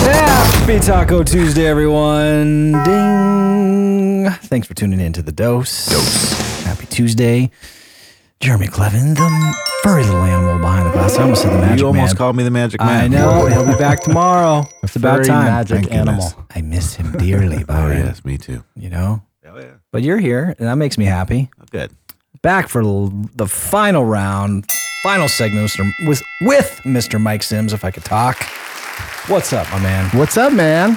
Happy Taco Tuesday, everyone. Ding. Thanks for tuning in to the dose. Dose. Happy Tuesday. Jeremy Clevin, the furry little animal behind the glass. I almost said the magic you almost man. called me the magic man. I know. He'll be back tomorrow. It's about Furry time. magic Thank animal. goodness. I miss him dearly, Oh Byron. yes, me too. You know? Oh yeah. But you're here, and that makes me happy. Oh, good. Back for the final round, final segment with, with Mr. Mike Sims, if I could talk. What's up, my man? What's up, man?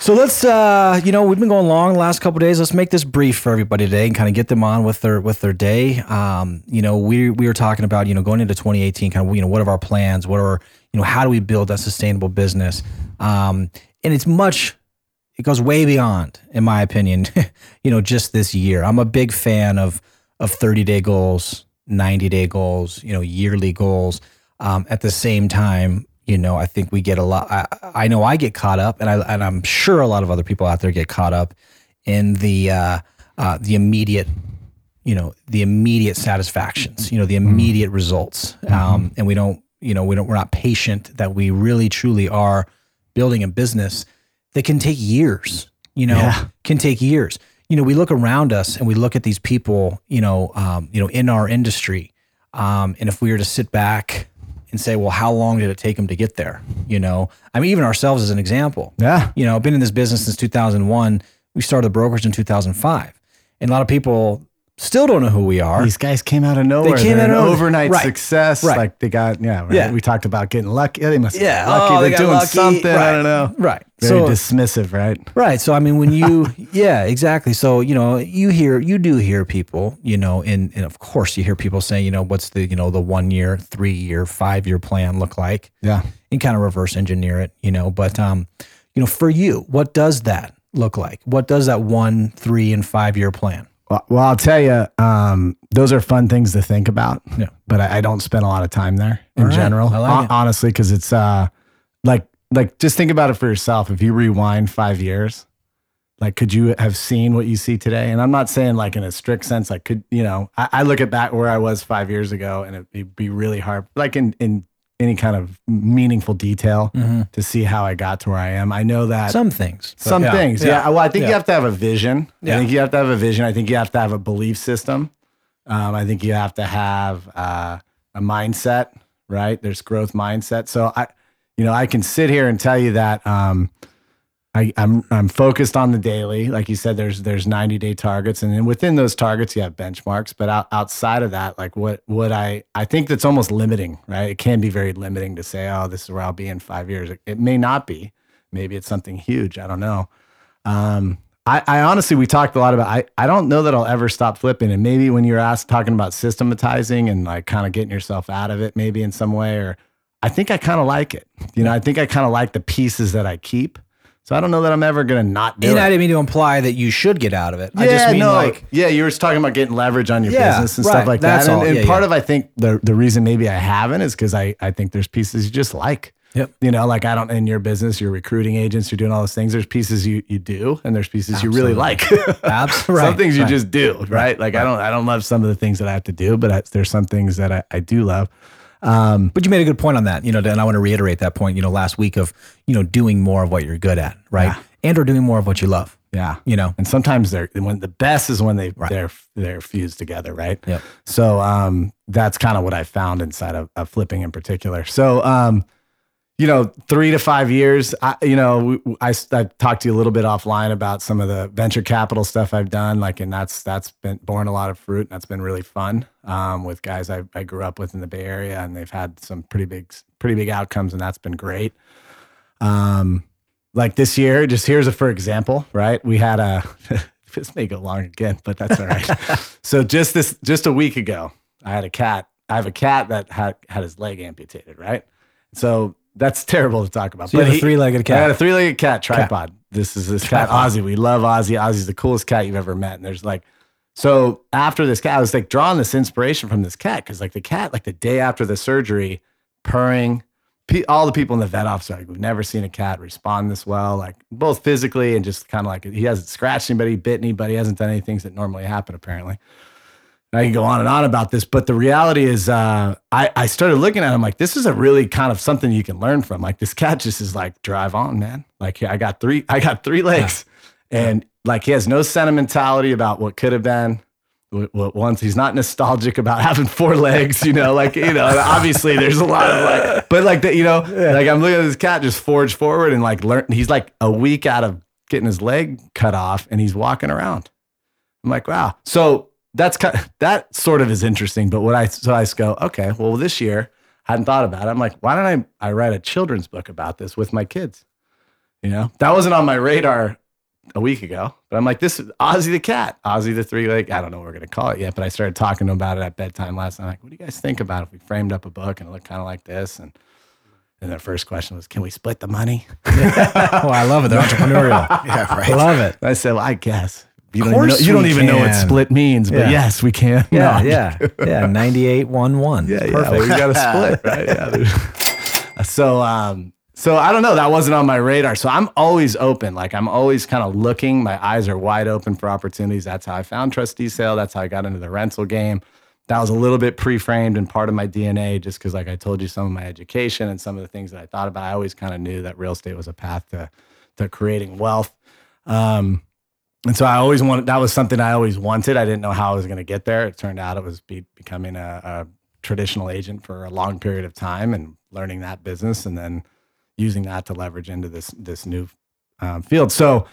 So let's, uh, you know, we've been going long the last couple days. Let's make this brief for everybody today and kind of get them on with their with their day. Um, you know, we we were talking about, you know, going into 2018, kind of, you know, what are our plans? What are, you know, how do we build that sustainable business? Um, and it's much, it goes way beyond, in my opinion, you know, just this year. I'm a big fan of of 30 day goals, 90 day goals, you know, yearly goals. Um, at the same time, you know, I think we get a lot. I, I know I get caught up, and I and I'm sure a lot of other people out there get caught up in the uh, uh, the immediate, you know, the immediate satisfactions, you know, the immediate results, um, and we don't, you know, we don't, we're not patient that we really truly are building a business that can take years, you know, Yeah. can take years. You know, we look around us and we look at these people, you know, um, you know, in our industry, um, and if we were to sit back and say, well, how long did it take them to get there? You know, I mean, even ourselves as an example. Yeah. You know, I've been in this business since 2001. We started the brokerage in 2005, and a lot of people still don't know who we are. These guys came out of nowhere. came They're out an of overnight Right. success. Right. Like they got, yeah, right. Yeah. We talked about getting lucky. They must yeah, be lucky. oh, they They're got doing lucky. something. Right. I don't know. Right. Very so dismissive, right? Right. So I mean, when you, yeah, exactly. So you know, you hear, you do hear people, you know, and and of course you hear people saying, you know, what's the, you know, the one year, three year, five year plan look like, Yeah. and kind of reverse engineer it, you know. But um, you know, for you, what does that look like? What does that one, three, and five year plan? Well, well, I'll tell you, um, those are fun things to think about. Yeah. But I, I don't spend a lot of time there in right. general, like it. honestly, because it's uh, like like just think about it for yourself. If you rewind five years, like could you have seen what you see today? And I'm not saying like in a strict sense, like could you know? I, I look at back where I was five years ago, and it'd be- be really hard, like in in any kind of meaningful detail to see how I got to where I am. I know that Some things. some yeah. things. Yeah. Well, I think Yeah. you have to have a vision. Yeah. I think you have to have a vision. I think you have to have a belief system. Um, I think you have to have uh, a mindset, right? There's growth mindset. So I, you know, I can sit here and tell you that um, I, I'm I'm focused on the daily. Like you said, there's there's 90 day targets, and then within those targets, you have benchmarks. But out, outside of that, like what what I I think that's almost limiting, right? It can be very limiting to say, oh, this is where I'll be in five years. It, it may not be. Maybe it's something huge. I don't know. Um, I, I honestly, we talked a lot about. I, I don't know that I'll ever stop flipping. And maybe when you're asked talking about systematizing and like kind of getting yourself out of it, maybe in some way, or I think I kind of like it. You know, I think I kind of like the pieces that I keep. So I don't know that I'm ever gonna not do And it. I didn't mean to imply that you should get out of it. yeah, I just mean no, like, yeah, you were just talking about getting leverage on your Yeah, business and right, stuff like that. And, and Yeah, part yeah. of I think the the reason maybe I haven't is because I I think there's pieces you just like. Yep. You know, like I don't in your business, you're recruiting agents, you're doing all those things. There's pieces you you do, and there's pieces you really like. Absolutely. some things you Right. just do, right? Like I don't I don't love some of the things that I have to do, but I, there's some things that I, I do love. Um, But you made a good point on that, you know, and I want to reiterate that point, you know, last week of, you know, doing more of what you're good at, right? Yeah. And or doing more of what you love, yeah. you know. And sometimes they're when the best is when they they're they're fused together, right? Yep. So um, that's kind of what I found inside of, of flipping in particular. So um, you know, three to five years. I, you know, I, I talked to you a little bit offline about some of the venture capital stuff I've done, like, and that's that's been borne a lot of fruit. And that's been really fun um, with guys I, I grew up with in the Bay Area, and they've had some pretty big pretty big outcomes, and that's been great. Um, like this year, just here's a for example, right? We had a this may go long again, but that's all right. so just this just a week ago, I had a cat. I have a cat that had had his leg amputated, right? So that's terrible to talk about. So you But have a three-legged cat. I had a three-legged cat tripod. This is this cat Ozzy. We love Ozzy. Ozzy's the coolest cat you've ever met. And there's like, so after this cat, I was like drawing this inspiration from this cat because like the cat, like the day after the surgery, purring. Pe- all the people in the vet office are like, we've never seen a cat respond this well, like both physically and just kind of like he hasn't scratched anybody, bit anybody, hasn't done any things that normally happen apparently. I can go on and on about this, but the reality is, uh, I, I started looking at him like this is a really kind of something you can learn from. Like this cat just is like drive on, man. Like I got three, I got three legs, and like he has no sentimentality about what could have been. What, once he's not nostalgic about having four legs, you know, like you know, obviously there's a lot of like, but like that, you know, like I'm looking at this cat just forge forward and like learn. He's like a week out of getting his leg cut off, and he's walking around. I'm like, wow. So that's kind of, that sort of is interesting. But what I so I just go, okay, well this year I hadn't thought about it. I'm like, why don't I I write a children's book about this with my kids? You know, that wasn't on my radar a week ago. But I'm like, this is Ozzy the cat, Ozzy the three leg. I don't know what we're gonna call it yet. But I started talking to him about it at bedtime last night. Like, what do you guys think about if we framed up a book and it looked kind of like this? And and their first question was, can we split the money? oh, I love it. They're entrepreneurial. Yeah, right. I love it. I said, well, I guess. You Of don't, even know, course you don't even know what split means, but Yeah. yes, we can. Yeah, No, yeah, yeah. Ninety-eight one one. Yeah, Perfect. yeah, we got a split, right? Yeah. so, um, so I don't know. That wasn't on my radar. So I'm always open. Like I'm always kind of looking. My eyes are wide open for opportunities. That's how I found Trustee Sale. That's how I got into the rental game. That was a little bit pre-framed and part of my DNA, just because, like I told you, some of my education and some of the things that I thought about. I always kind of knew that real estate was a path to to creating wealth. Um, and so I always wanted. That was something I always wanted. I didn't know how I was going to get there. It turned out it was be, becoming a, a traditional agent for a long period of time and learning that business, and then using that to leverage into this this new um, field. So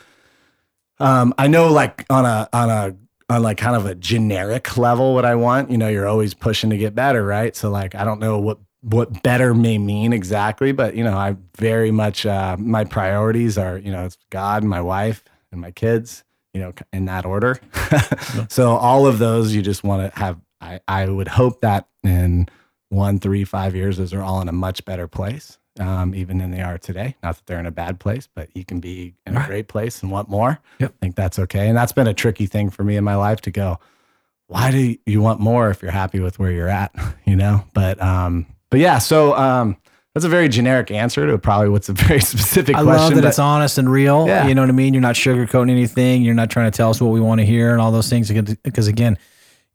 um, I know, like on a on a on like kind of a generic level, what I want. You know, you're always pushing to get better, right? So like, I don't know what what better may mean exactly, but you know, I very much uh, my priorities are you know it's God, and my wife, and my kids. You know, in that order. so all of those, you just want to have. I I would hope that in one, three, five years, those are all in a much better place, um, even than they are today. Not that they're in a bad place, but you can be in a great place and want more. Yep. I think that's okay. And that's been a tricky thing for me in my life to go, why do you want more if you're happy with where you're at? You know? But um, but yeah, so um that's a very generic answer to probably what's a very specific I question. love that but- it's honest and real. Yeah. You know what I mean? You're not sugarcoating anything. You're not trying to tell us what we want to hear and all those things. Because- again,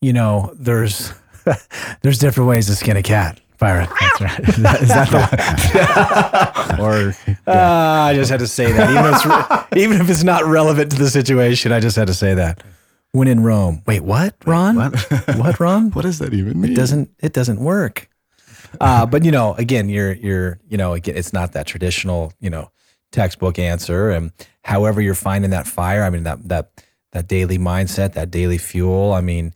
you know, there's there's different ways to skin a cat. Byron. That's right. Is that, is that the or Ah, I just had to say that, even if, it's re- even if it's not relevant to the situation. I just had to say that. When in Rome. Wait, what, Ron? what? What, Ron? what does that even mean? It doesn't. It doesn't work. Uh, but you know, again, you're you're you know, again, it's not that traditional you know textbook answer. And however you're finding that fire, I mean that that that daily mindset, that daily fuel. I mean,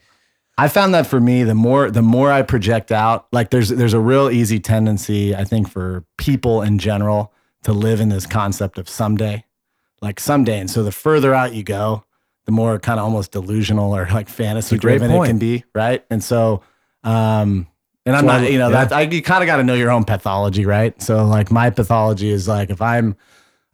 I found that for me, the more the more I project out, like there's there's a real easy tendency, I think, for people in general to live in this concept of someday, like someday. And so the further out you go, the more kind of almost delusional or like fantasy driven it can be, right? And so, um, and I'm So not, you know, yeah. that I, you kind of got to know your own pathology, right? So like my pathology is like if I'm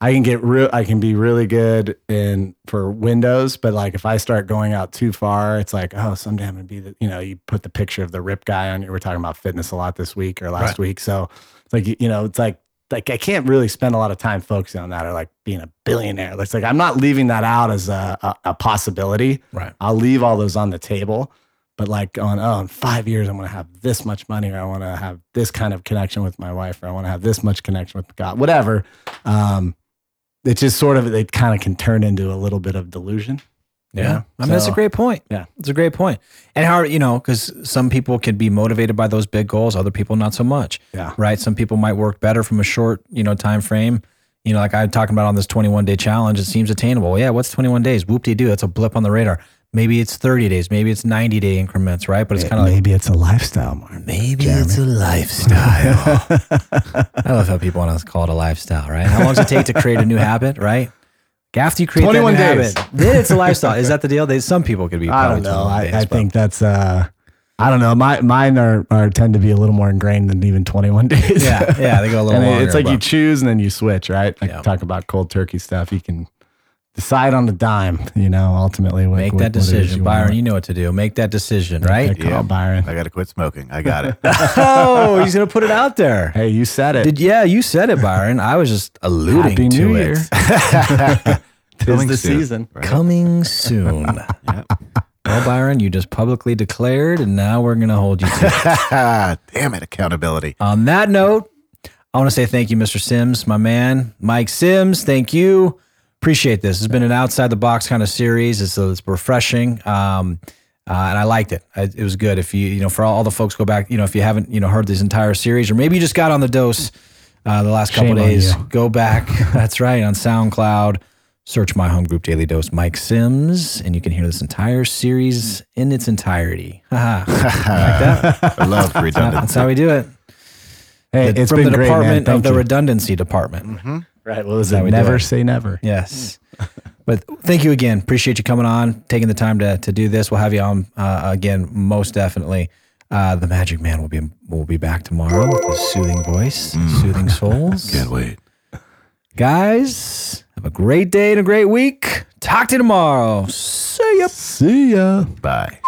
I can get real. I can be really good in for windows, but like if I start going out too far, it's like, oh, someday I'm gonna be the. You know, you put the picture of the rip guy on. you. We're talking about fitness a lot this week or last week, so it's like you you know, it's like like I can't really spend a lot of time focusing on that or like being a billionaire. It's like I'm not leaving that out as a, a, a possibility. right. I'll leave all those on the table. But like on, oh, in five years, I'm going to have this much money, or I want to have this kind of connection with my wife, or I want to have this much connection with God, whatever. Um, it just sort of, it kind of can turn into a little bit of delusion. Yeah. Yeah. I mean, that's a great point. Yeah. It's a great point. And how, you know, because some people can be motivated by those big goals, other people not so much. Yeah. Right. Some people might work better from a short, you know, time frame. You know, like I'm talking about on this 21 day challenge, it seems attainable. Yeah, what's 21 days? Whoop de doo. That's a blip on the radar. Maybe it's 30 days, maybe it's 90 day increments, right? But it's kind of like maybe it's a lifestyle, Mark. maybe it's a lifestyle. I love how people want to call it a lifestyle, right? How long does it take to create a new habit, right? After you create that 21 new days. habit, then it's a lifestyle. Is that the deal? They, some people could be. I don't know. I, days, I think that's, uh, I don't know. My mine are, are tend to be a little more ingrained than even 21 days. Yeah, yeah, they go a little and longer. it's like you choose and then you switch, right? Like Yeah. talk about cold turkey stuff. You can decide on the dime, you know, ultimately. What, make what- that what it is decision, you Byron. want. You know what to do. Make that decision, right? Good call, Byron. I got to quit smoking. I got it. oh, he's gonna put it out there. Hey, you said it. Did yeah, you said it, Byron. I was just alluding Happy to New it. Year. Tis Coming the soon, season. right? Coming soon. Yep. Well, Byron, you just publicly declared, and now we're going to hold you to it. Damn it, accountability. On that note, I want to say thank you, Mr. Sims, my man. Mike Sims, thank you. Appreciate this. It's been an outside the box kind of series. It's, it's refreshing. Um, uh, and I liked it. I, it was good. If you, you know, for all, all the folks go back, you know, if you haven't, you know, heard this entire series, or maybe you just got on the dose uh, the last couple Shame on days, you. go back. That's right on SoundCloud. Search my home group Daily Dose Mike Sims, and you can hear this entire series in its entirety. Like that? I love redundancy. That's how we do it. Hey, The- it's from been the great, man. department of Thank the redundancy department. Right. What was how it? we Never say never. Yes. but thank you again. Appreciate you coming on, taking the time to to do this. We'll have you on uh, again, most definitely. Uh, the Magic Man will be will be back tomorrow with his soothing voice, soothing souls. Can't wait. Guys, have a great day and a great week. Talk to you tomorrow. See ya. See ya. Bye.